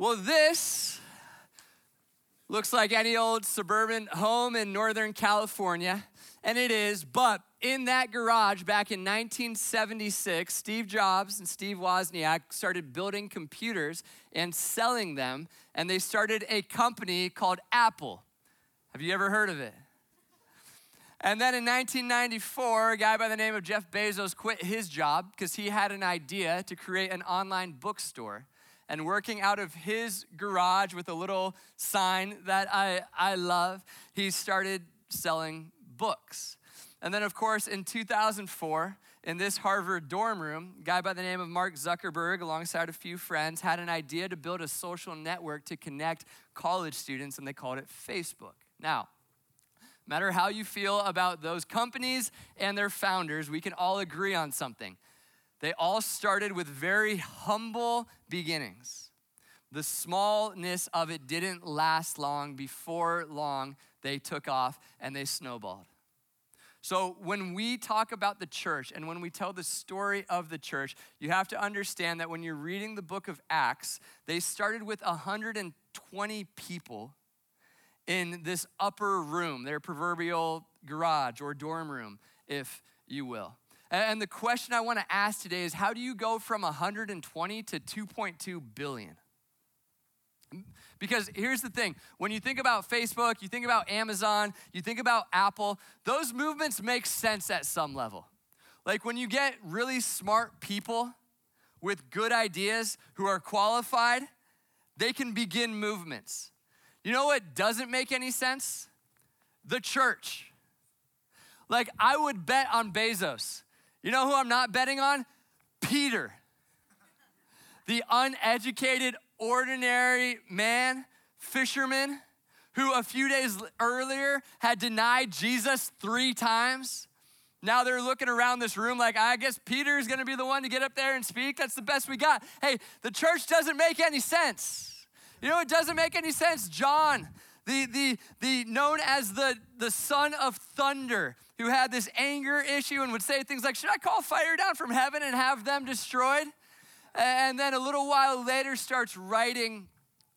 Well, this looks like any old suburban home in Northern California, and it is, but in that garage back in 1976, Steve Jobs and Steve Wozniak started building computers and selling them, and they started a company called Apple. Have you ever heard of it? And then in 1994, a guy by the name of Jeff Bezos quit his job because he had an idea to create an online bookstore. And working out of his garage with a little sign that I, I love, he started selling books. And then, of course, in 2004, in this Harvard dorm room, a guy by the name of Mark Zuckerberg, alongside a few friends, had an idea to build a social network to connect college students, and they called it Facebook. Now, no matter how you feel about those companies and their founders, we can all agree on something. They all started with very humble beginnings. The smallness of it didn't last long. Before long, they took off and they snowballed. So, when we talk about the church and when we tell the story of the church, you have to understand that when you're reading the book of Acts, they started with 120 people in this upper room, their proverbial garage or dorm room, if you will. And the question I want to ask today is how do you go from 120 to 2.2 billion? Because here's the thing when you think about Facebook, you think about Amazon, you think about Apple, those movements make sense at some level. Like when you get really smart people with good ideas who are qualified, they can begin movements. You know what doesn't make any sense? The church. Like, I would bet on Bezos. You know who I'm not betting on? Peter. The uneducated, ordinary man, fisherman, who a few days earlier had denied Jesus three times. Now they're looking around this room like, I guess Peter's gonna be the one to get up there and speak. That's the best we got. Hey, the church doesn't make any sense. You know, it doesn't make any sense. John, the, the, the known as the, the son of thunder, who had this anger issue and would say things like, Should I call fire down from heaven and have them destroyed? And then a little while later starts writing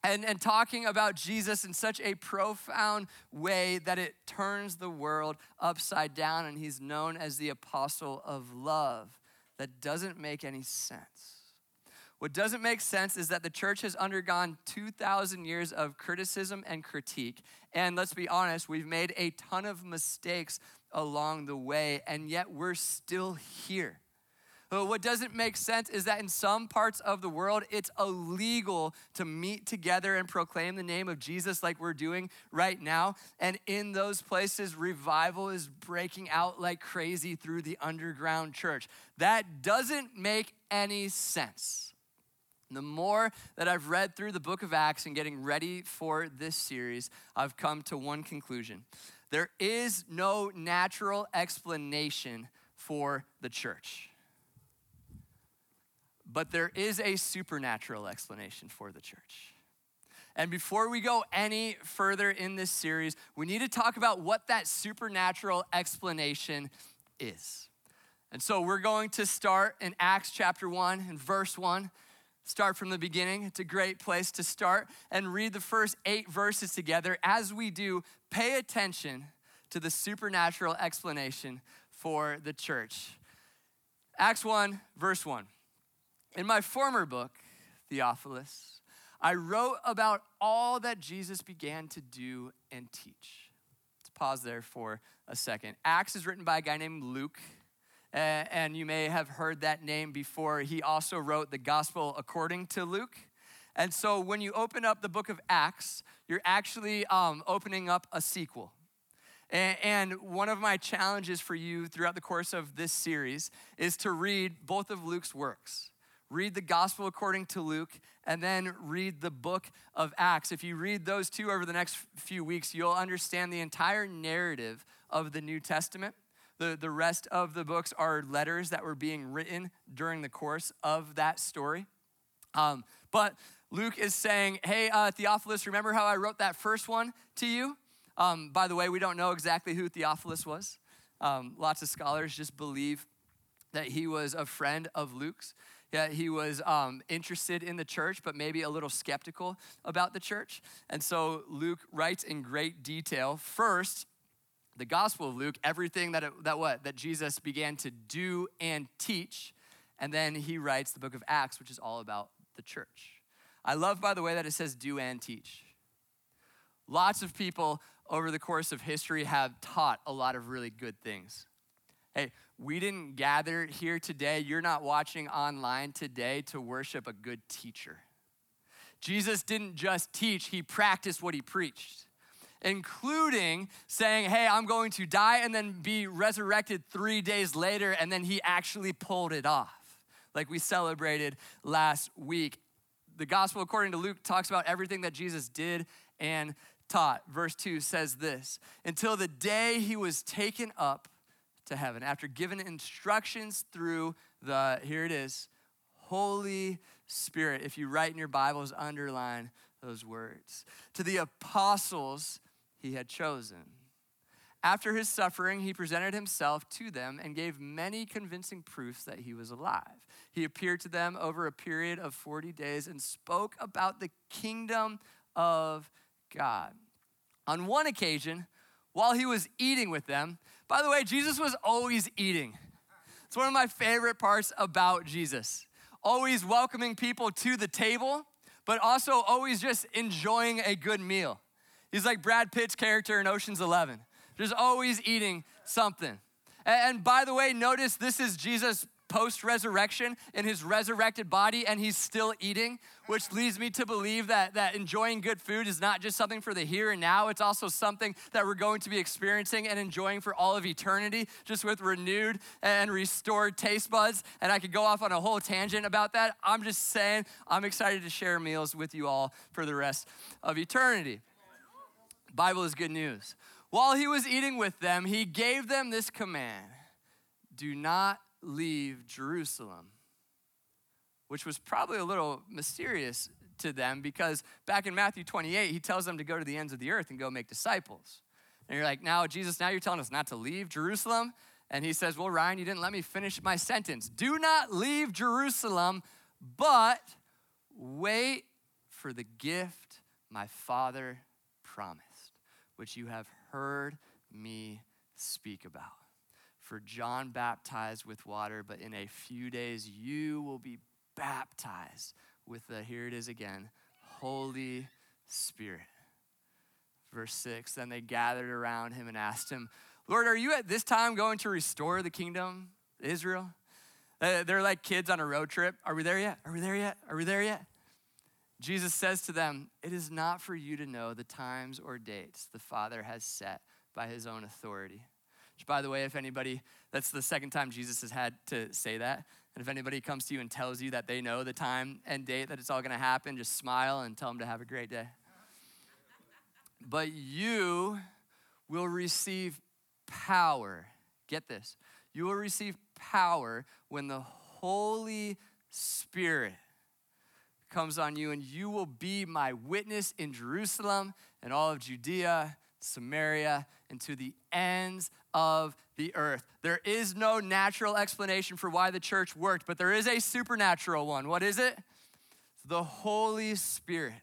and, and talking about Jesus in such a profound way that it turns the world upside down, and he's known as the apostle of love. That doesn't make any sense. What doesn't make sense is that the church has undergone 2,000 years of criticism and critique. And let's be honest, we've made a ton of mistakes along the way, and yet we're still here. But what doesn't make sense is that in some parts of the world, it's illegal to meet together and proclaim the name of Jesus like we're doing right now. And in those places, revival is breaking out like crazy through the underground church. That doesn't make any sense. The more that I've read through the book of Acts and getting ready for this series, I've come to one conclusion. There is no natural explanation for the church. But there is a supernatural explanation for the church. And before we go any further in this series, we need to talk about what that supernatural explanation is. And so we're going to start in Acts chapter 1 and verse 1 start from the beginning. It's a great place to start and read the first eight verses together. As we do, pay attention to the supernatural explanation for the church. Acts 1, verse 1. In my former book, Theophilus, I wrote about all that Jesus began to do and teach. Let's pause there for a second. Acts is written by a guy named Luke and you may have heard that name before. He also wrote the Gospel according to Luke. And so when you open up the book of Acts, you're actually um, opening up a sequel. And one of my challenges for you throughout the course of this series is to read both of Luke's works. Read the gospel according to Luke, and then read the book of Acts. If you read those two over the next few weeks, you'll understand the entire narrative of the New Testament. The, the rest of the books are letters that were being written during the course of that story. Um, but Luke is saying, Hey, uh, Theophilus, remember how I wrote that first one to you? Um, by the way, we don't know exactly who Theophilus was. Um, lots of scholars just believe that he was a friend of Luke's. Yeah, he was um, interested in the church, but maybe a little skeptical about the church. And so Luke writes in great detail first, the Gospel of Luke, everything that, it, that what? That Jesus began to do and teach. And then he writes the book of Acts, which is all about the church. I love, by the way, that it says do and teach. Lots of people over the course of history have taught a lot of really good things. Hey, we didn't gather here today, you're not watching online today to worship a good teacher. Jesus didn't just teach, he practiced what he preached, including saying, Hey, I'm going to die and then be resurrected three days later, and then he actually pulled it off, like we celebrated last week. The gospel, according to Luke, talks about everything that Jesus did and taught. Verse 2 says this Until the day he was taken up to heaven, after giving instructions through the, here it is, Holy Spirit. If you write in your Bibles, underline those words. To the apostles he had chosen. After his suffering, he presented himself to them and gave many convincing proofs that he was alive. He appeared to them over a period of 40 days and spoke about the kingdom of God. On one occasion, while he was eating with them, by the way, Jesus was always eating. It's one of my favorite parts about Jesus. Always welcoming people to the table, but also always just enjoying a good meal. He's like Brad Pitt's character in Ocean's 11, just always eating something. And by the way, notice this is Jesus post resurrection in his resurrected body and he's still eating, which leads me to believe that, that enjoying good food is not just something for the here and now, it's also something that we're going to be experiencing and enjoying for all of eternity, just with renewed and restored taste buds. And I could go off on a whole tangent about that. I'm just saying, I'm excited to share meals with you all for the rest of eternity. Bible is good news. While he was eating with them, he gave them this command do not leave Jerusalem, which was probably a little mysterious to them because back in Matthew 28, he tells them to go to the ends of the earth and go make disciples. And you're like, now, Jesus, now you're telling us not to leave Jerusalem? And he says, Well, Ryan, you didn't let me finish my sentence. Do not leave Jerusalem, but wait for the gift my Father promised, which you have heard me speak about. For John baptized with water, but in a few days you will be baptized with the, here it is again, Holy Spirit. Verse 6 Then they gathered around him and asked him, Lord, are you at this time going to restore the kingdom, Israel? Uh, they're like kids on a road trip. Are we there yet? Are we there yet? Are we there yet? Jesus says to them, It is not for you to know the times or dates the Father has set by his own authority which, by the way, if anybody, that's the second time Jesus has had to say that. And if anybody comes to you and tells you that they know the time and date that it's all going to happen, just smile and tell them to have a great day. But you will receive power. Get this. You will receive power when the Holy Spirit comes on you, and you will be my witness in Jerusalem and all of Judea, Samaria, and to the ends of the earth. There is no natural explanation for why the church worked, but there is a supernatural one. What is it? The Holy Spirit.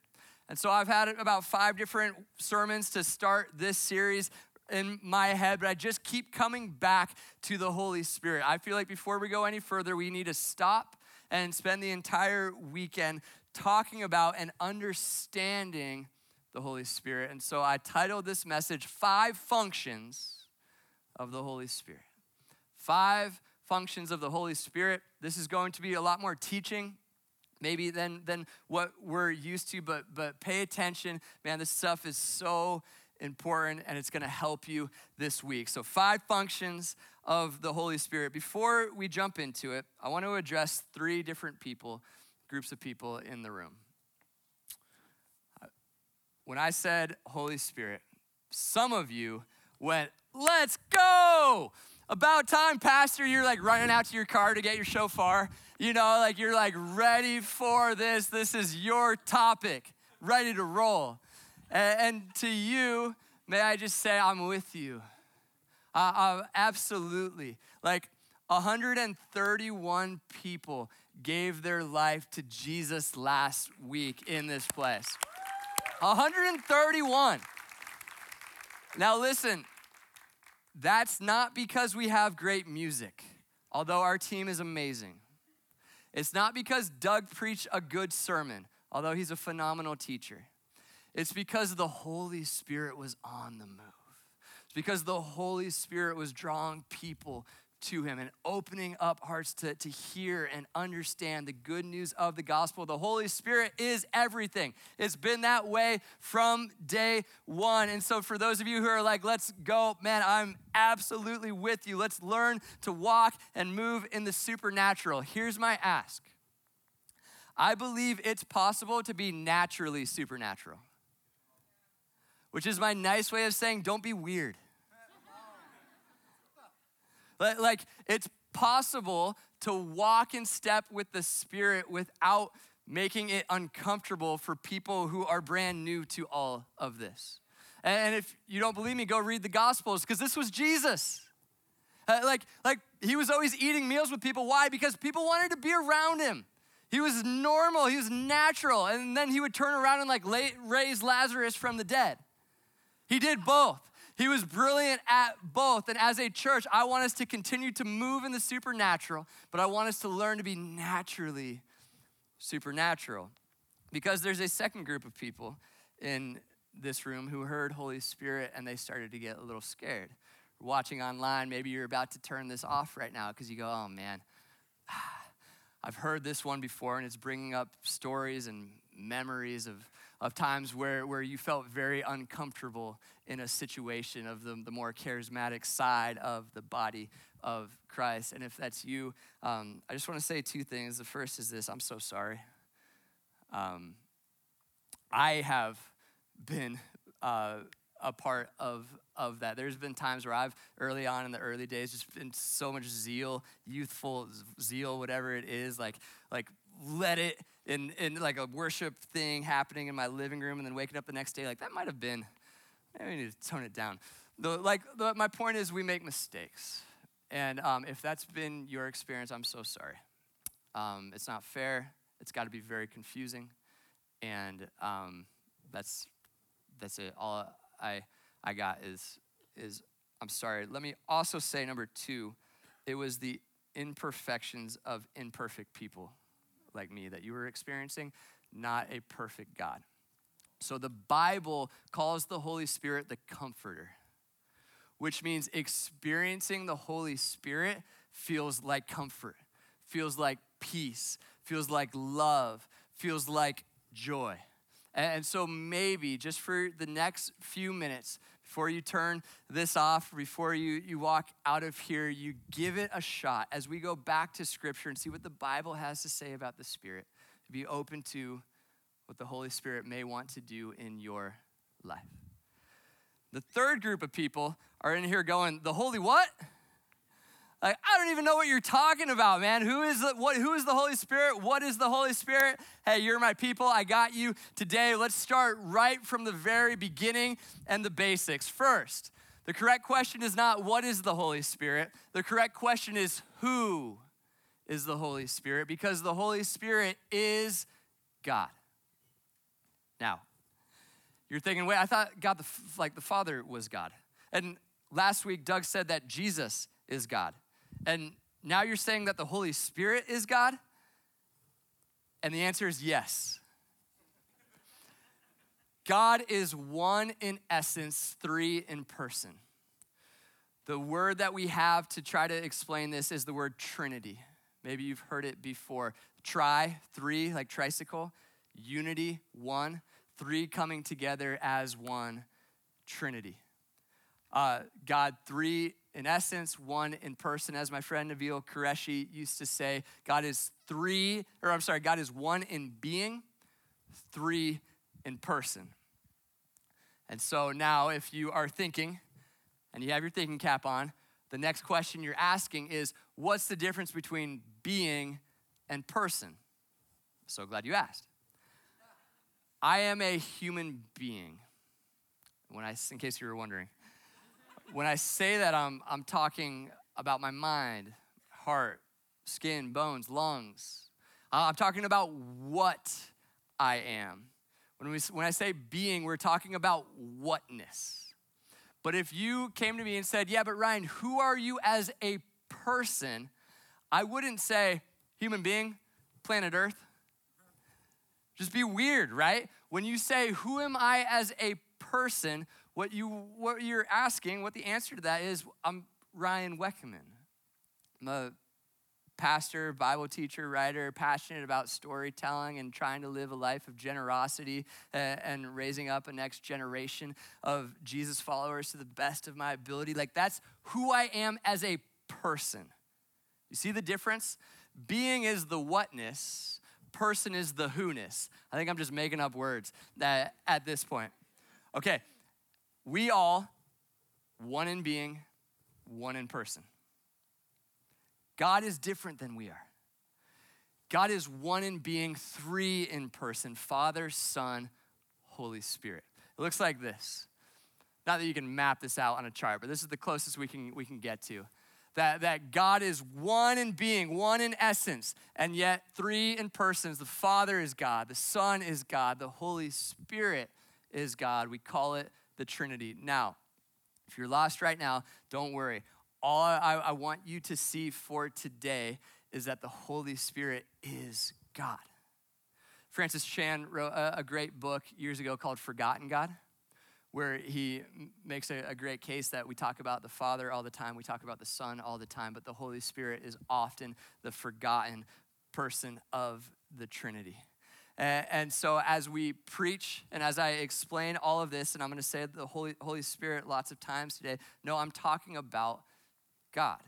And so I've had about five different sermons to start this series in my head, but I just keep coming back to the Holy Spirit. I feel like before we go any further, we need to stop and spend the entire weekend talking about and understanding the Holy Spirit. And so I titled this message, Five Functions of the Holy Spirit. Five functions of the Holy Spirit. This is going to be a lot more teaching maybe than than what we're used to but but pay attention man this stuff is so important and it's going to help you this week so five functions of the holy spirit before we jump into it i want to address three different people groups of people in the room when i said holy spirit some of you went Let's go. About time, Pastor, you're like running out to your car to get your shofar. You know, like you're like ready for this. This is your topic, ready to roll. And, and to you, may I just say, I'm with you. Uh, uh, absolutely. Like 131 people gave their life to Jesus last week in this place. 131. Now, listen, that's not because we have great music, although our team is amazing. It's not because Doug preached a good sermon, although he's a phenomenal teacher. It's because the Holy Spirit was on the move. It's because the Holy Spirit was drawing people to him and opening up hearts to, to hear and understand the good news of the gospel. The Holy Spirit is everything. It's been that way from day one. And so, for those of you who are like, let's go, man, I'm absolutely with you. Let's learn to walk and move in the supernatural. Here's my ask I believe it's possible to be naturally supernatural, which is my nice way of saying don't be weird. Like, it's possible to walk in step with the Spirit without making it uncomfortable for people who are brand new to all of this. And if you don't believe me, go read the Gospels, because this was Jesus. Uh, like, like he was always eating meals with people. Why? Because people wanted to be around him. He was normal, he was natural, and then he would turn around and like raise Lazarus from the dead. He did both. He was brilliant at both. And as a church, I want us to continue to move in the supernatural, but I want us to learn to be naturally supernatural. Because there's a second group of people in this room who heard Holy Spirit and they started to get a little scared. Watching online, maybe you're about to turn this off right now because you go, oh man, I've heard this one before and it's bringing up stories and memories of of times where, where you felt very uncomfortable in a situation of the, the more charismatic side of the body of Christ. And if that's you, um, I just want to say two things. The first is this I'm so sorry. Um, I have been uh, a part of, of that. There's been times where I've, early on in the early days, just been so much zeal, youthful zeal, whatever it is, like, like let it in, in like a worship thing happening in my living room and then waking up the next day, like that might have been, maybe I need to tone it down. The, like, the, my point is, we make mistakes. And um, if that's been your experience, I'm so sorry. Um, it's not fair. It's got to be very confusing. And um, that's, that's it. All I, I got is, is I'm sorry. Let me also say, number two, it was the imperfections of imperfect people like me that you were experiencing, not a perfect God. So the Bible calls the Holy Spirit the comforter, which means experiencing the Holy Spirit feels like comfort, feels like peace, feels like love, feels like joy. And so maybe just for the next few minutes, before you turn this off, before you, you walk out of here, you give it a shot as we go back to Scripture and see what the Bible has to say about the Spirit. Be open to what the Holy Spirit may want to do in your life. The third group of people are in here going, The Holy what? Like, I don't even know what you're talking about, man. Who is the, what, who is the Holy Spirit? What is the Holy Spirit? Hey, you're my people. I got you today. Let's start right from the very beginning and the basics. First, the correct question is not what is the Holy Spirit? The correct question is who is the Holy Spirit? Because the Holy Spirit is God. Now, you're thinking, wait, I thought God, the, like the Father was God. And last week, Doug said that Jesus is God. And now you're saying that the Holy Spirit is God? And the answer is yes. God is one in essence, three in person. The word that we have to try to explain this is the word Trinity. Maybe you've heard it before. Tri, three, like tricycle. Unity, one. Three coming together as one. Trinity. Uh, God, three in essence, one in person. As my friend Nabil Qureshi used to say, God is three, or I'm sorry, God is one in being, three in person. And so now, if you are thinking, and you have your thinking cap on, the next question you're asking is what's the difference between being and person? So glad you asked. I am a human being. When I, in case you were wondering, when I say that, I'm, I'm talking about my mind, heart, skin, bones, lungs. Uh, I'm talking about what I am. When, we, when I say being, we're talking about whatness. But if you came to me and said, Yeah, but Ryan, who are you as a person? I wouldn't say human being, planet Earth. Just be weird, right? When you say, Who am I as a person? What, you, what you're asking, what the answer to that is, I'm Ryan Weckerman. I'm a pastor, Bible teacher, writer, passionate about storytelling and trying to live a life of generosity uh, and raising up a next generation of Jesus followers to the best of my ability. Like, that's who I am as a person. You see the difference? Being is the whatness, person is the who-ness. I think I'm just making up words that at this point. Okay, we all, one in being, one in person. God is different than we are. God is one in being, three in person Father, Son, Holy Spirit. It looks like this. Not that you can map this out on a chart, but this is the closest we can, we can get to. That, that God is one in being, one in essence, and yet three in persons. The Father is God, the Son is God, the Holy Spirit is God. We call it the Trinity. Now, if you're lost right now, don't worry all I, I want you to see for today is that the Holy Spirit is God. Francis Chan wrote a, a great book years ago called Forgotten God, where he makes a, a great case that we talk about the Father all the time, we talk about the Son all the time, but the Holy Spirit is often the forgotten person of the Trinity. And, so, as we preach and as I explain all of this, and I'm going to say the Holy, Holy Spirit lots of times today, no, I'm talking about God.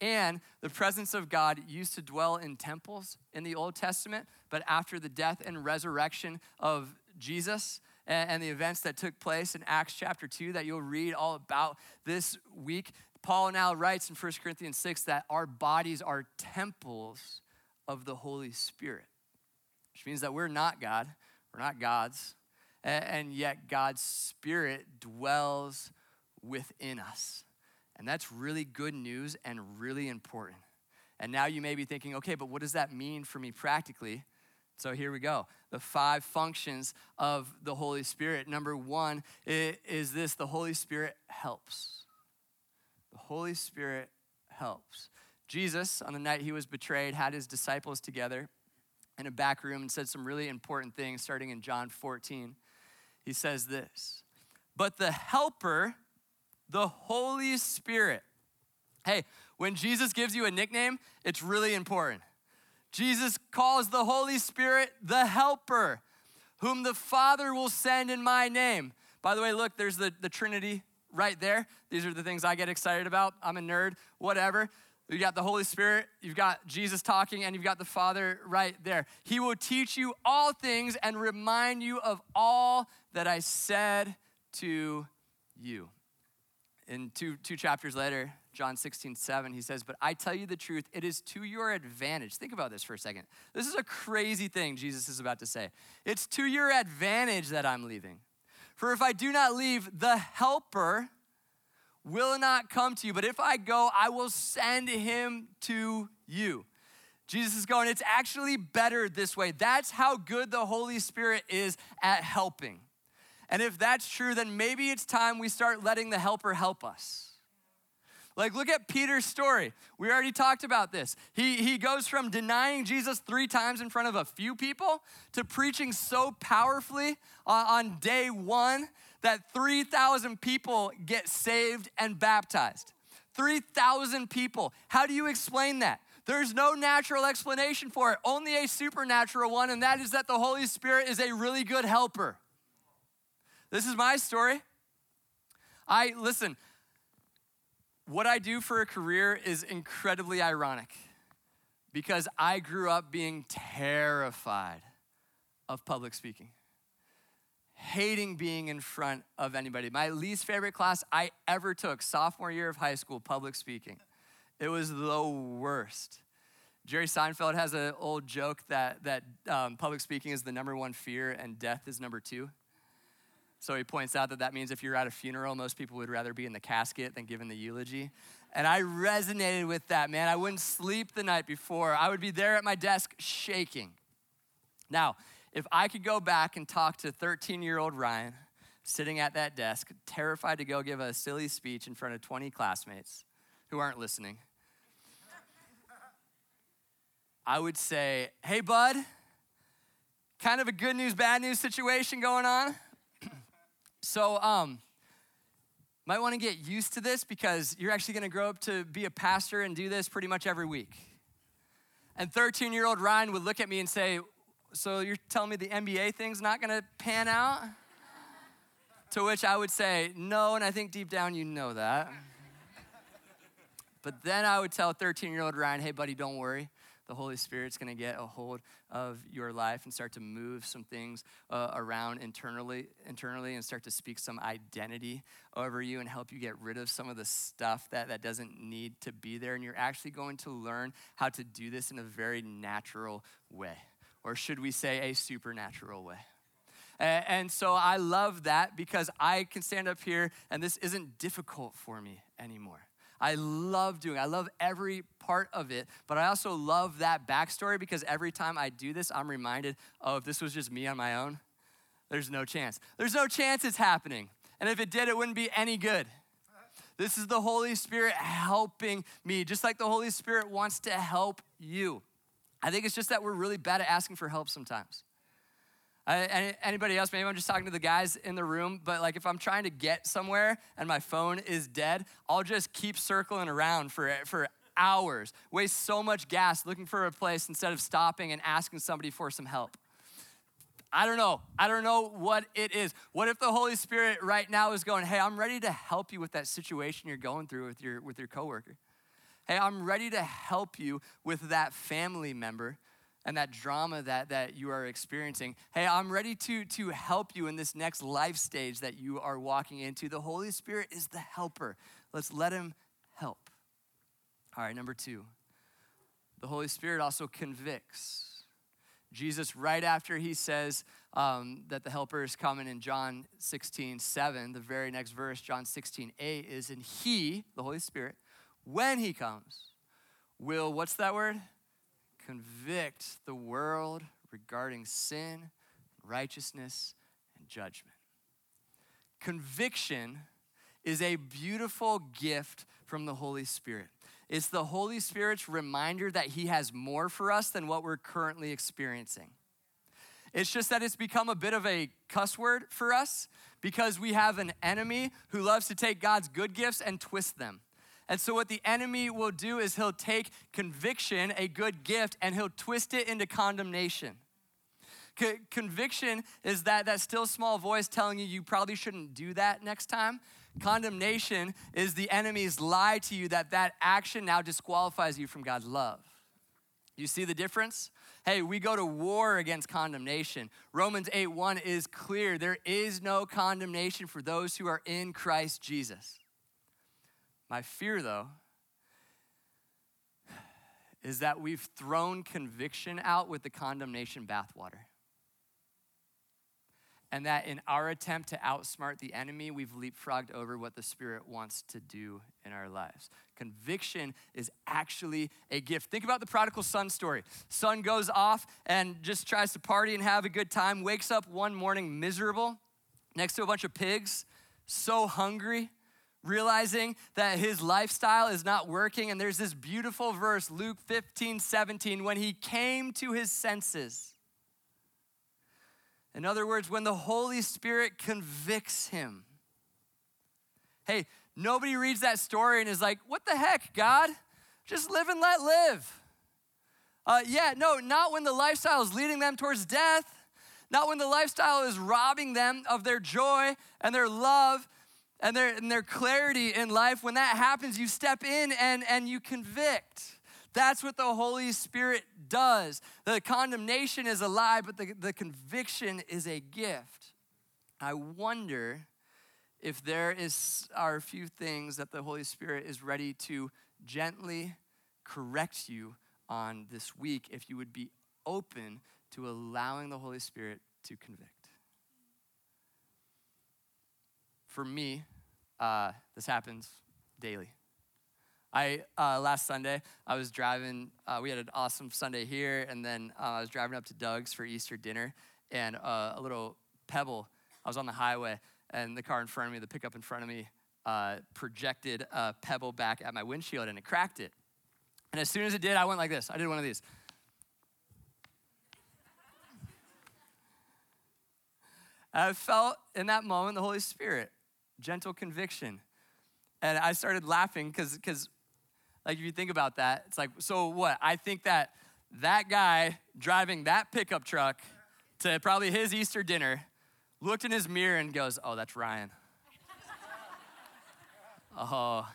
And the presence of God used to dwell in temples in the Old Testament, but after the death and resurrection of Jesus and the events that took place in Acts chapter 2 that you'll read all about this week, Paul now writes in 1 Corinthians 6 that our bodies are temples of the Holy Spirit, which means that we're not God, we're not God's, and yet God's Spirit dwells within us. And that's really good news and really important. And now you may be thinking, okay, but what does that mean for me practically? So here we go. The five functions of the Holy Spirit. Number one is this the Holy Spirit helps. The Holy Spirit helps. Jesus, on the night he was betrayed, had his disciples together in a back room and said some really important things starting in John 14. He says this But the Helper, the Holy Spirit. Hey, when Jesus gives you a nickname, it's really important. Jesus calls the Holy Spirit the Helper, whom the Father will send in my name. By the way, look, there's the, the Trinity right there. These are the things I get excited about. I'm a nerd, whatever. You got the Holy Spirit, you've got Jesus talking, and you've got the Father right there. He will teach you all things and remind you of all that I said to you. In two, two chapters later, John 16, 7, he says, But I tell you the truth, it is to your advantage. Think about this for a second. This is a crazy thing Jesus is about to say. It's to your advantage that I'm leaving. For if I do not leave, the helper will not come to you. But if I go, I will send him to you. Jesus is going, it's actually better this way. That's how good the Holy Spirit is at helping. And if that's true, then maybe it's time we start letting the helper help us. Like, look at Peter's story. We already talked about this. He, he goes from denying Jesus three times in front of a few people to preaching so powerfully on, on day one that 3,000 people get saved and baptized. 3,000 people. How do you explain that? There's no natural explanation for it, only a supernatural one, and that is that the Holy Spirit is a really good helper. This is my story. I, listen, what I do for a career is incredibly ironic because I grew up being terrified of public speaking, hating being in front of anybody. My least favorite class I ever took, sophomore year of high school, public speaking. It was the worst. Jerry Seinfeld has an old joke that, that um, public speaking is the number one fear and death is number two. So he points out that that means if you're at a funeral, most people would rather be in the casket than giving the eulogy. And I resonated with that, man. I wouldn't sleep the night before. I would be there at my desk shaking. Now, if I could go back and talk to 13 year old Ryan sitting at that desk, terrified to go give a silly speech in front of 20 classmates who aren't listening, I would say, hey, bud, kind of a good news, bad news situation going on. so, um, might want to get used to this because you're actually going to grow up to be a pastor and do this pretty much every week. And 13 year old Ryan would look at me and say, So you're telling me the NBA thing's not to pan out? to which I would say, No, and I think deep down you know that. but then I would tell 13 year old Ryan, Hey, buddy, don't worry the Holy Spirit's to get a hold of your life and start to move some things uh, around internally, internally and start to speak some identity over you and help you get rid of some of the stuff that, that doesn't need to be there. And you're actually going to learn how to do this in a very natural way. Or should we say a supernatural way? And so I love that because I can stand up here and this isn't difficult for me anymore. I love doing. I love every part of it, but I also love that backstory because every time I do this, I'm reminded, oh, if this was just me on my own, there's no chance. There's no chance it's happening. And if it did, it wouldn't be any good. This is the Holy Spirit helping me, just like the Holy Spirit wants to help you. I think it's just that we're really bad at asking for help sometimes. Anybody else? Maybe I'm just talking to the guys in the room, but like if I'm trying to get somewhere and my phone is dead, I'll just keep circling around for, for hours, waste so much gas looking for a place instead of stopping and asking somebody for some help. I don't know. I don't know what it is. What if the Holy Spirit right now is going, "Hey, I'm ready to help you with that situation you're going through with your with your coworker. Hey, I'm ready to help you with that family member and that drama that, that you are experiencing. Hey, I'm ready to, to help you in this next life stage that you are walking into. The Holy Spirit is the helper. Let's let him help. All right, number two, the Holy Spirit also convicts. Jesus, right after he says um, that the helper is coming in John 16, 7, the very next verse, John 16, 8, is, and he, the Holy Spirit, when he comes, will, what's that word? convict the world regarding sin, righteousness, and judgment. Conviction is a beautiful gift from the Holy Spirit. It's the Holy Spirit's reminder that He has more for us than what we're currently experiencing. It's just that it's become a bit of a cuss word for us because we have an enemy who loves to take God's good gifts and twist them. And so, what the enemy will do is he'll take conviction, a good gift, and he'll twist it into condemnation. Conviction is that, that still small voice telling you you probably shouldn't do that next time. Condemnation is the enemy's lie to you that that action now disqualifies you from God's love. You see the difference? Hey, we go to war against condemnation. Romans 8 1 is clear. There is no condemnation for those who are in Christ Jesus. My fear, though, is that we've thrown conviction out with the condemnation bathwater. And that in our attempt to outsmart the enemy, we've leapfrogged over what the Spirit wants to do in our lives. Conviction is actually a gift. Think about the prodigal son story. Son goes off and just tries to party and have a good time, wakes up one morning miserable next to a bunch of pigs, so hungry realizing that his lifestyle is not working. And there's this beautiful verse, Luke 15, 17, when he came to his senses. In other words, when the Holy Spirit convicts him. Hey, nobody reads that story and is like, what the heck, God? Just live and let live. Uh, yeah, no, not when the lifestyle is leading them towards death, not when the lifestyle is robbing them of their joy and their love and their, and their clarity in life, when that happens, you step in and, and you convict. That's what the Holy Spirit does. The condemnation is a lie, but the, the conviction is a gift. I wonder if there is are a few things that the Holy Spirit is ready to gently correct you on this week if you would be open to allowing the Holy Spirit to convict. for me, uh, this happens daily. I uh, last Sunday I was driving. Uh, we had an awesome Sunday here, and then uh, I was driving up to Doug's for Easter dinner, and uh, a little pebble. I was on the highway, and the car in front of me, the pickup in front of me, uh, projected a pebble back at my windshield, and it cracked it. And as soon as it did, I went like this. I did one of these. I felt in that moment the Holy Spirit, gentle conviction. And I started laughing because, because, like, if you think about that, it's like, so what? I think that that guy driving that pickup truck to probably his Easter dinner looked in his mirror and goes, oh, that's Ryan. oh,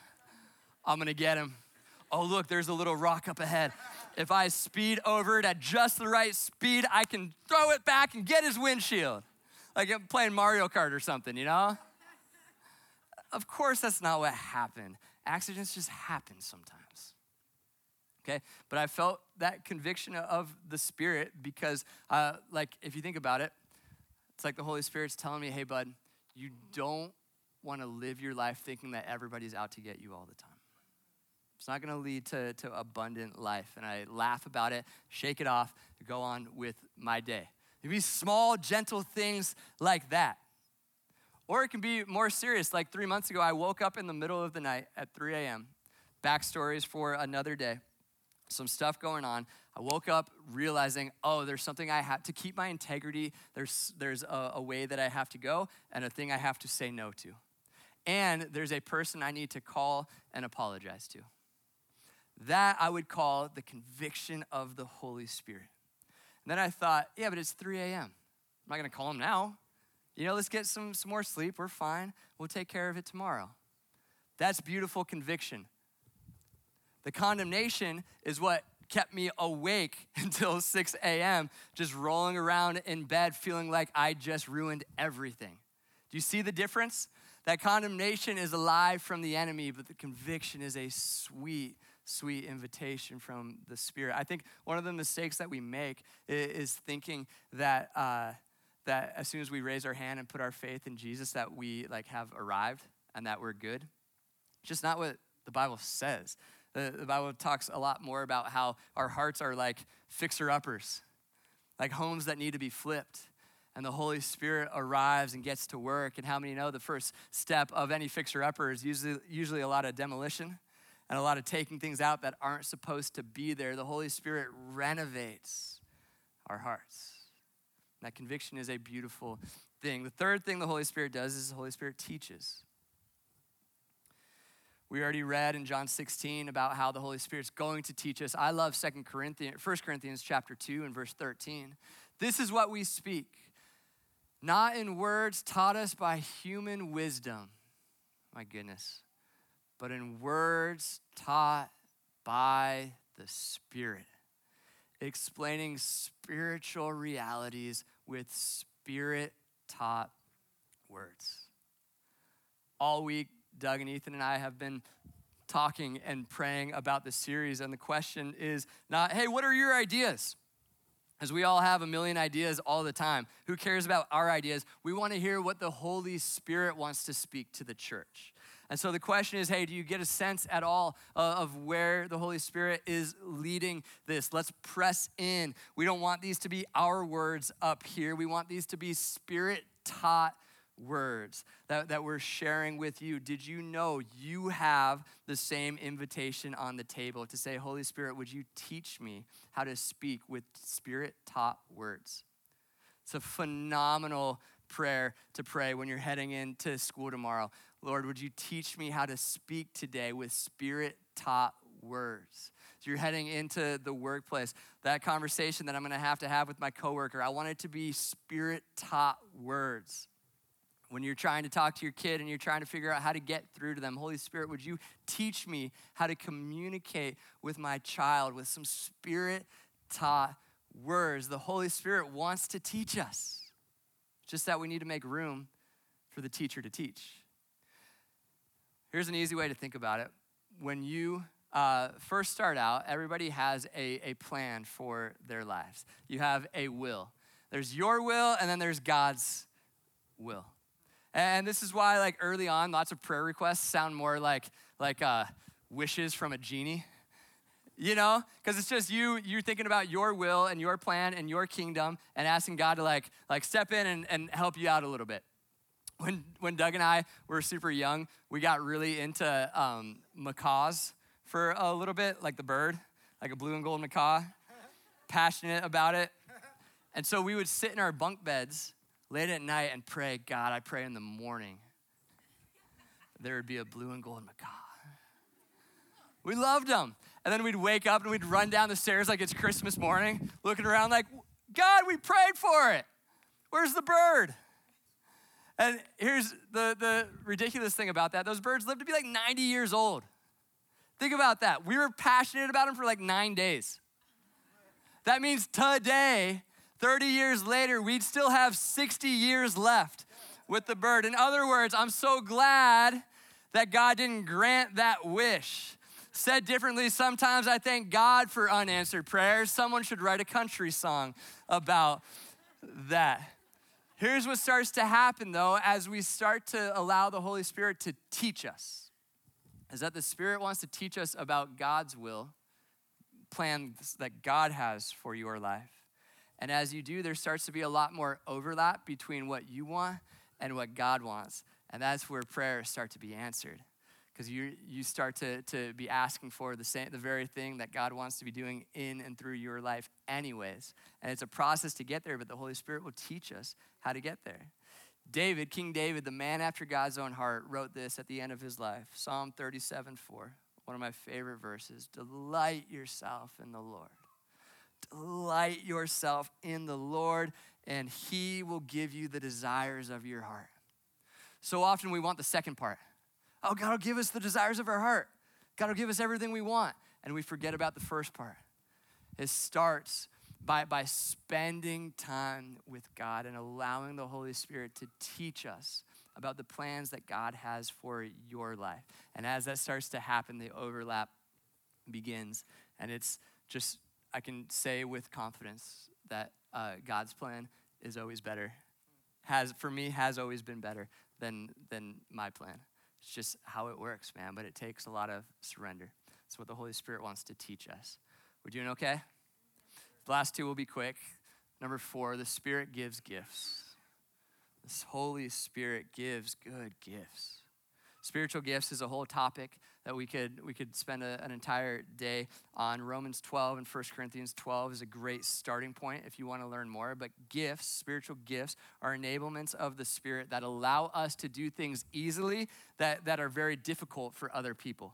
I'm gonna get him. Oh, look, there's a little rock up ahead. If I speed over it at just the right speed, I can throw it back and get his windshield like I'm playing Mario Kart or something, you know? Of course, that's not what happened. Accidents just happen sometimes. Okay? But I felt that conviction of the Spirit because, uh, like, if you think about it, it's like the Holy Spirit's telling me, hey, bud, you don't want to live your life thinking that everybody's out to get you all the time. It's not going to lead to, to abundant life. And I laugh about it, shake it off, go on with my day. It be small, gentle things like that. Or it can be more serious. Like three months ago, I woke up in the middle of the night at 3 a.m. Backstories for another day. Some stuff going on. I woke up realizing, oh, there's something I have to keep my integrity. There's, there's a, a way that I have to go and a thing I have to say no to. And there's a person I need to call and apologize to. That I would call the conviction of the Holy Spirit. And then I thought, yeah, but it's 3 a.m. I'm not going to call him now. You know, let's get some, some more sleep. We're fine. We'll take care of it tomorrow. That's beautiful conviction. The condemnation is what kept me awake until 6 a.m., just rolling around in bed feeling like I just ruined everything. Do you see the difference? That condemnation is alive from the enemy, but the conviction is a sweet, sweet invitation from the Spirit. I think one of the mistakes that we make is thinking that uh, that as soon as we raise our hand and put our faith in Jesus, that we like have arrived and that we're good. It's just not what the Bible says. The, the Bible talks a lot more about how our hearts are like fixer uppers, like homes that need to be flipped and the Holy Spirit arrives and gets to work. And how many know the first step of any fixer upper is usually, usually a lot of demolition? and a lot of taking things out that aren't supposed to be there. The Holy Spirit renovates our hearts. That conviction is a beautiful thing. The third thing the Holy Spirit does is the Holy Spirit teaches. We already read in John 16 about how the Holy Spirit's going to teach us. I love 2 Corinthians, 1 Corinthians chapter 2 and verse 13. This is what we speak, not in words taught us by human wisdom. My goodness but in words taught by the Spirit, explaining spiritual realities with Spirit taught words. All week, Doug and Ethan and I have been talking and praying about the series, and the question is not, hey, what are your ideas? As we all have a million ideas all the time. Who cares about our ideas? We want to hear what the Holy Spirit wants to speak to the church. And so the question is hey, do you get a sense at all uh, of where the Holy Spirit is leading this? Let's press in. We don't want these to be our words up here, we want these to be spirit taught words that, that we're sharing with you. Did you know you have the same invitation on the table to say, Holy Spirit, would you teach me how to speak with spirit taught words? It's a phenomenal prayer to pray when you're heading into school tomorrow. Lord, would you teach me how to speak today with spirit taught words? So you're heading into the workplace. That conversation that I'm going to have to have with my coworker, I want it to be spirit taught words. When you're trying to talk to your kid and you're trying to figure out how to get through to them, Holy Spirit, would you teach me how to communicate with my child with some spirit taught words? The Holy Spirit wants to teach us, just that we need to make room for the teacher to teach. Here's an easy way to think about it. When you uh, first start out, everybody has a, a plan for their lives. You have a will. There's your will, and then there's God's will. And this is why, like early on, lots of prayer requests sound more like like uh, wishes from a genie. You know, because it's just you you thinking about your will and your plan and your kingdom and asking God to like like step in and, and help you out a little bit. When when Doug and I were super young, we got really into um, macaws for a little bit, like the bird, like a blue and gold macaw. Passionate about it. And so we would sit in our bunk beds late at night and pray, God, I pray in the morning there would be a blue and gold macaw. We loved them. And then we'd wake up and we'd run down the stairs like it's Christmas morning, looking around like, God, we prayed for it. Where's the bird? And here's the, the ridiculous thing about that those birds live to be like 90 years old. Think about that. We were passionate about them for like nine days. That means today 30 years later, we'd still have 60 years left with the bird. In other words, I'm so glad that God didn't grant that wish. Said differently, sometimes I thank God for unanswered prayers. Someone should write a country song about that. Here's what starts to happen though as we start to allow the Holy Spirit to teach us is that the Spirit wants to teach us about God's will, plans that God has for your life. And as you do, there starts to be a lot more overlap between what you want and what God wants. And that's where prayers start to be answered. Because you, you start to, to be asking for the, same, the very thing that God wants to be doing in and through your life, anyways. And it's a process to get there, but the Holy Spirit will teach us how to get there. David, King David, the man after God's own heart, wrote this at the end of his life Psalm 37 4, one of my favorite verses Delight yourself in the Lord Delight yourself in the Lord, and He will give you the desires of your heart. So often we want the second part. Oh, God will give us the desires of our heart. God will give us everything we want. And we forget about the first part. It starts by, by spending time with God and allowing the Holy Spirit to teach us about the plans that God has for your life. And as that starts to happen, the overlap begins. And it's just I can say with confidence that uh, God's plan is always better. Has for me has always been better than than my plan. It's just how it works, man. But it takes a lot of surrender. That's what the Holy Spirit wants to teach us. We're doing okay. The last two will be quick. Number four, the Spirit gives gifts. This Holy Spirit gives good gifts. Spiritual gifts is a whole topic that we could we could spend a, an entire day on. Romans 12 and 1 Corinthians 12 is a great starting point if you want to learn more. But gifts, spiritual gifts, are enablements of the Spirit that allow us to do things easily that, that are very difficult for other people.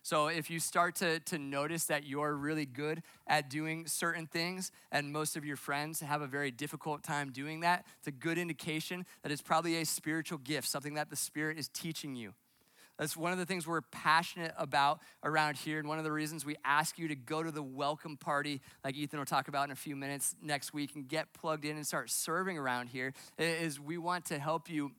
So if you start to, to notice that you're really good at doing certain things and most of your friends have a very difficult time doing that, it's a good indication that it's probably a spiritual gift, something that the Spirit is teaching you. That's one of the things we're passionate about around here. And one of the reasons we ask you to go to the welcome party, like Ethan will talk about in a few minutes next week, and get plugged in and start serving around here, is we want to help you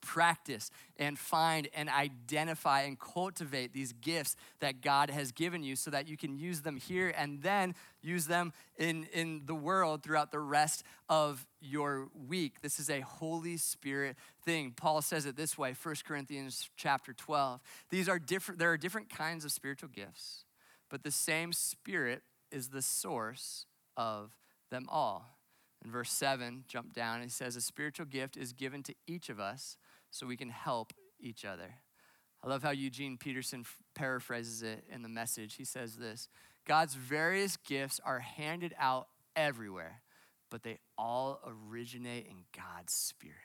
practice and find and identify and cultivate these gifts that God has given you so that you can use them here and then use them in, in the world throughout the rest of your week. This is a Holy Spirit thing. Paul says it this way, 1 Corinthians chapter 12. These are different, there are different kinds of spiritual gifts, but the same spirit is the source of them all. In verse 7, jump down, he says, A spiritual gift is given to each of us so we can help each other. I love how Eugene Peterson paraphrases it in the message. He says this God's various gifts are handed out everywhere, but they all originate in God's Spirit.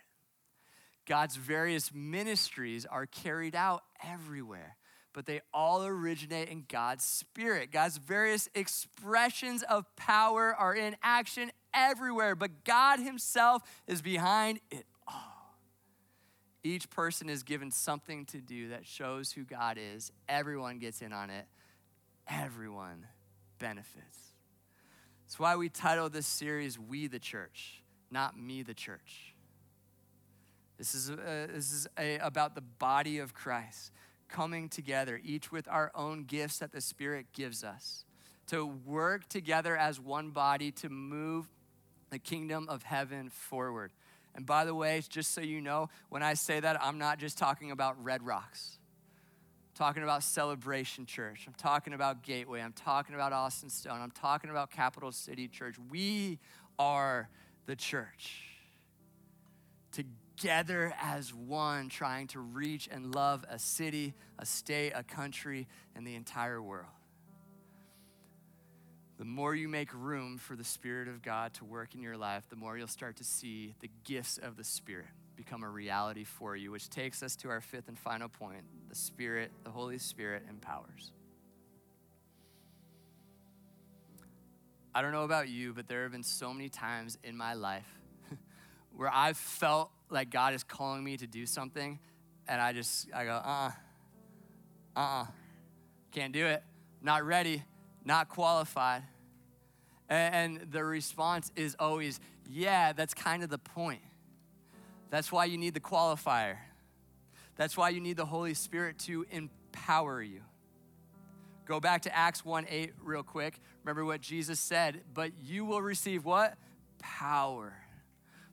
God's various ministries are carried out everywhere, but they all originate in God's Spirit. God's various expressions of power are in action everywhere, but God Himself is behind it each person is given something to do that shows who God is. Everyone gets in on it, everyone benefits. That's why we titled this series We the Church, not Me the Church. This is, uh, this is a, about the body of Christ coming together, each with our own gifts that the Spirit gives us, to work together as one body to move the kingdom of heaven forward. And by the way, just so you know, when I say that, I'm not just talking about Red Rocks. I'm talking about Celebration Church. I'm talking about Gateway. I'm talking about Austin Stone. I'm talking about Capital City Church. We are the church. Together as one, trying to reach and love a city, a state, a country, and the entire world the more you make room for the Spirit of God to work in your life, the more you'll start to see the gifts of the Spirit become a reality for you, which takes us to our fifth and final point the Spirit, the Holy Spirit empowers. I don't know about you, but there have been so many times in my life where I've felt like God is calling me to do something, and I just, I go, uh uh-uh, uh, uh-uh, can't do it, not ready not qualified. And the response is always, yeah, that's kind of the point. That's why you need the qualifier. That's why you need the Holy Spirit to empower you. Go back to Acts 1 8 real quick. Remember what Jesus said, but you will receive what? Power.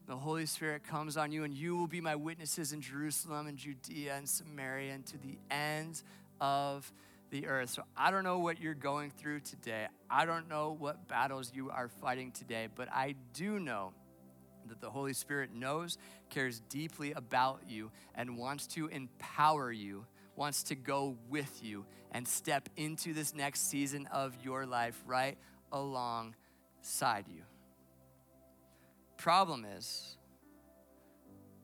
The Holy Spirit comes on you, and you will be my witnesses in Jerusalem and Judea and Samaria and to the ends of the earth. So I don't know what you're going through today. I don't know what battles you are fighting today, but I do know that the Holy Spirit knows, cares deeply about you, and wants to empower you, wants to go with you, and step into this next season of your life right alongside you. Problem is,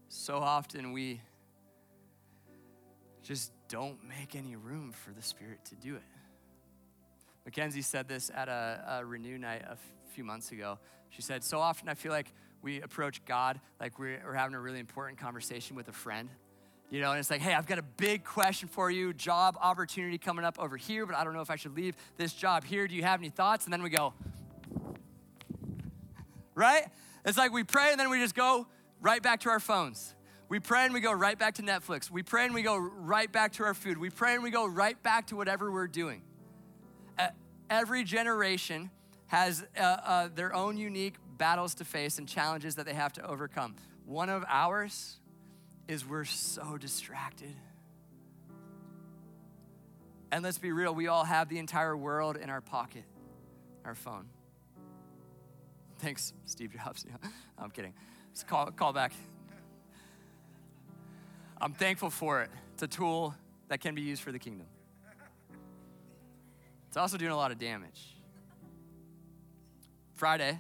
so often we just don't make any room for the Spirit to do it. Mackenzie said this at a, a renew night a few months ago. She said, So often I feel like we approach God like we're, we're having a really important conversation with a friend. You know, and it's like, hey, I've got a big question for you, job opportunity coming up over here, but I don't know if I should leave this job here. Do you have any thoughts? And then we go, right? It's like we pray and then we just go right back to our phones. We pray and we go right back to Netflix. We pray and we go right back to our food. We pray and we go right back to whatever we're doing. Every generation has uh, uh, their own unique battles to face and challenges that they have to overcome. One of ours is we're so distracted. And let's be real, we all have the entire world in our pocket, our phone. Thanks, Steve Jobs. I'm kidding. Call, call back. I'm thankful for it. It's a tool that can be used for the kingdom. It's also doing a lot of damage. Friday,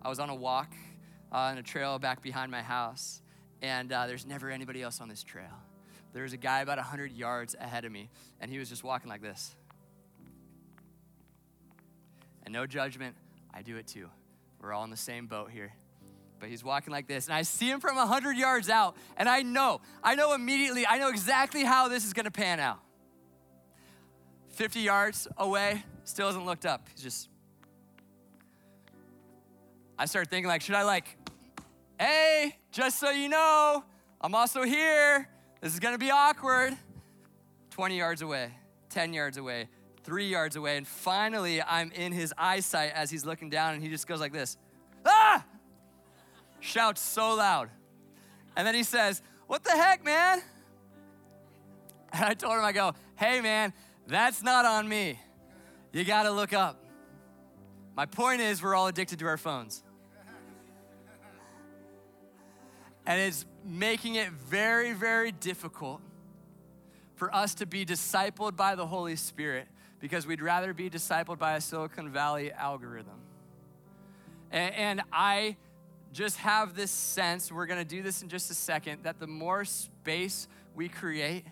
I was on a walk uh, a trail back behind my house, and uh, there's never anybody else on this trail. There was a guy about 100 yards ahead of me, and he was just walking like this. And no judgment, I do it too. We're all in the same boat here but he's walking like this. And I see him from 100 yards out, and I know, I know immediately, I know exactly how this is gonna pan out. 50 yards away, still hasn't looked up. He's just, I start thinking, like, should I, like, hey, just so you know, I'm also here. This is gonna be awkward. 20 yards away, 10 yards away, three yards away, and finally I'm in his eyesight as he's looking down, and he just goes like this Ah! Shouts so loud. And then he says, What the heck, man? And I told him, I go, Hey, man, that's not on me. You got to look up. My point is, we're all addicted to our phones. And it's making it very, very difficult for us to be discipled by the Holy Spirit because we'd rather be discipled by a Silicon Valley algorithm. And, and I just have this sense, we're gonna do this in just a second, that the more space we create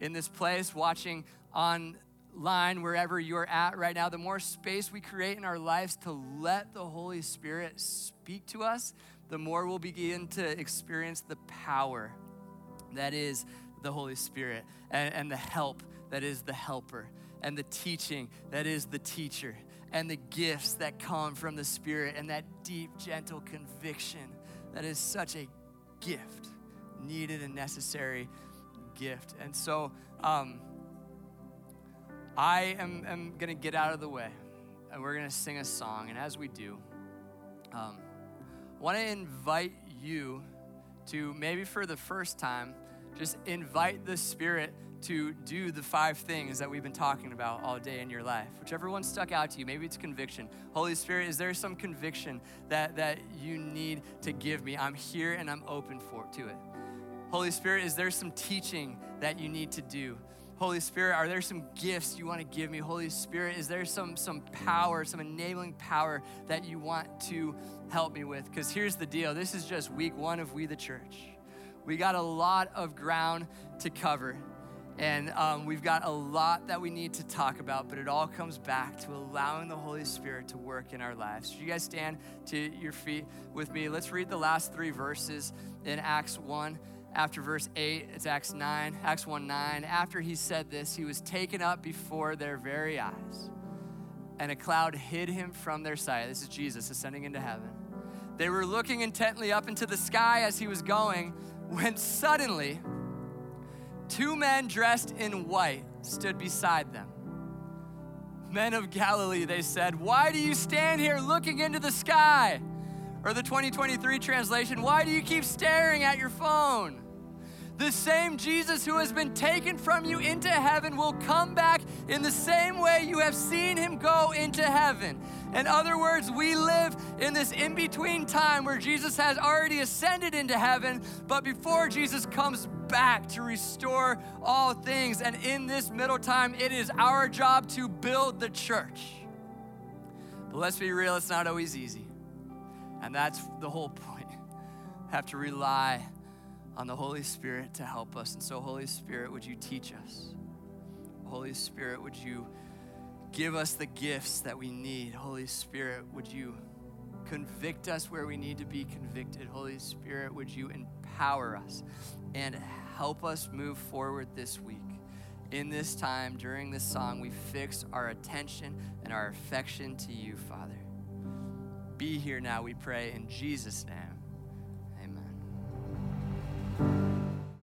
in this place, watching online, wherever you're at right now, the more space we create in our lives to let the Holy Spirit speak to us, the more we'll begin to experience the power that is the Holy Spirit and, and the help that is the helper and the teaching that is the teacher and the gifts that come from the Spirit and that deep, gentle conviction that is such a gift, needed and necessary gift. And so um, I am, am going to get out of the way and we're going to sing a song. And as we do, um, I want to invite you to maybe for the first time, just invite the Spirit to do the five things that we've been talking about all day in your life. Whichever one stuck out to you, maybe it's conviction. Holy Spirit, is there some conviction that, that you need to give me? I'm here and I'm open for to it. Holy Spirit, is there some teaching that you need to do? Holy Spirit, are there some gifts you want to give me? Holy Spirit, is there some, some power, some enabling power that you want to help me with? Because here's the deal this is just week one of We the Church. We got a lot of ground to cover. And um, we've got a lot that we need to talk about, but it all comes back to allowing the Holy Spirit to work in our lives. Should you guys stand to your feet with me. Let's read the last three verses in Acts 1. After verse 8, it's Acts 9, Acts 1 9. After he said this, he was taken up before their very eyes, and a cloud hid him from their sight. This is Jesus ascending into heaven. They were looking intently up into the sky as he was going, when suddenly, Two men dressed in white stood beside them. Men of Galilee, they said, Why do you stand here looking into the sky? Or the 2023 translation, Why do you keep staring at your phone? The same Jesus who has been taken from you into heaven will come back in the same way you have seen him go into heaven. In other words, we live in this in between time where Jesus has already ascended into heaven, but before Jesus comes back to restore all things. And in this middle time, it is our job to build the church. But let's be real, it's not always easy. And that's the whole point. Have to rely on the Holy Spirit to help us. And so, Holy Spirit, would you teach us? Holy Spirit, would you give us the gifts that we need? Holy Spirit, would you convict us where we need to be convicted? Holy Spirit, would you empower us and help us move forward this week? In this time, during this song, we fix our attention and our affection to you, Father. Be here now, we pray, in Jesus' name.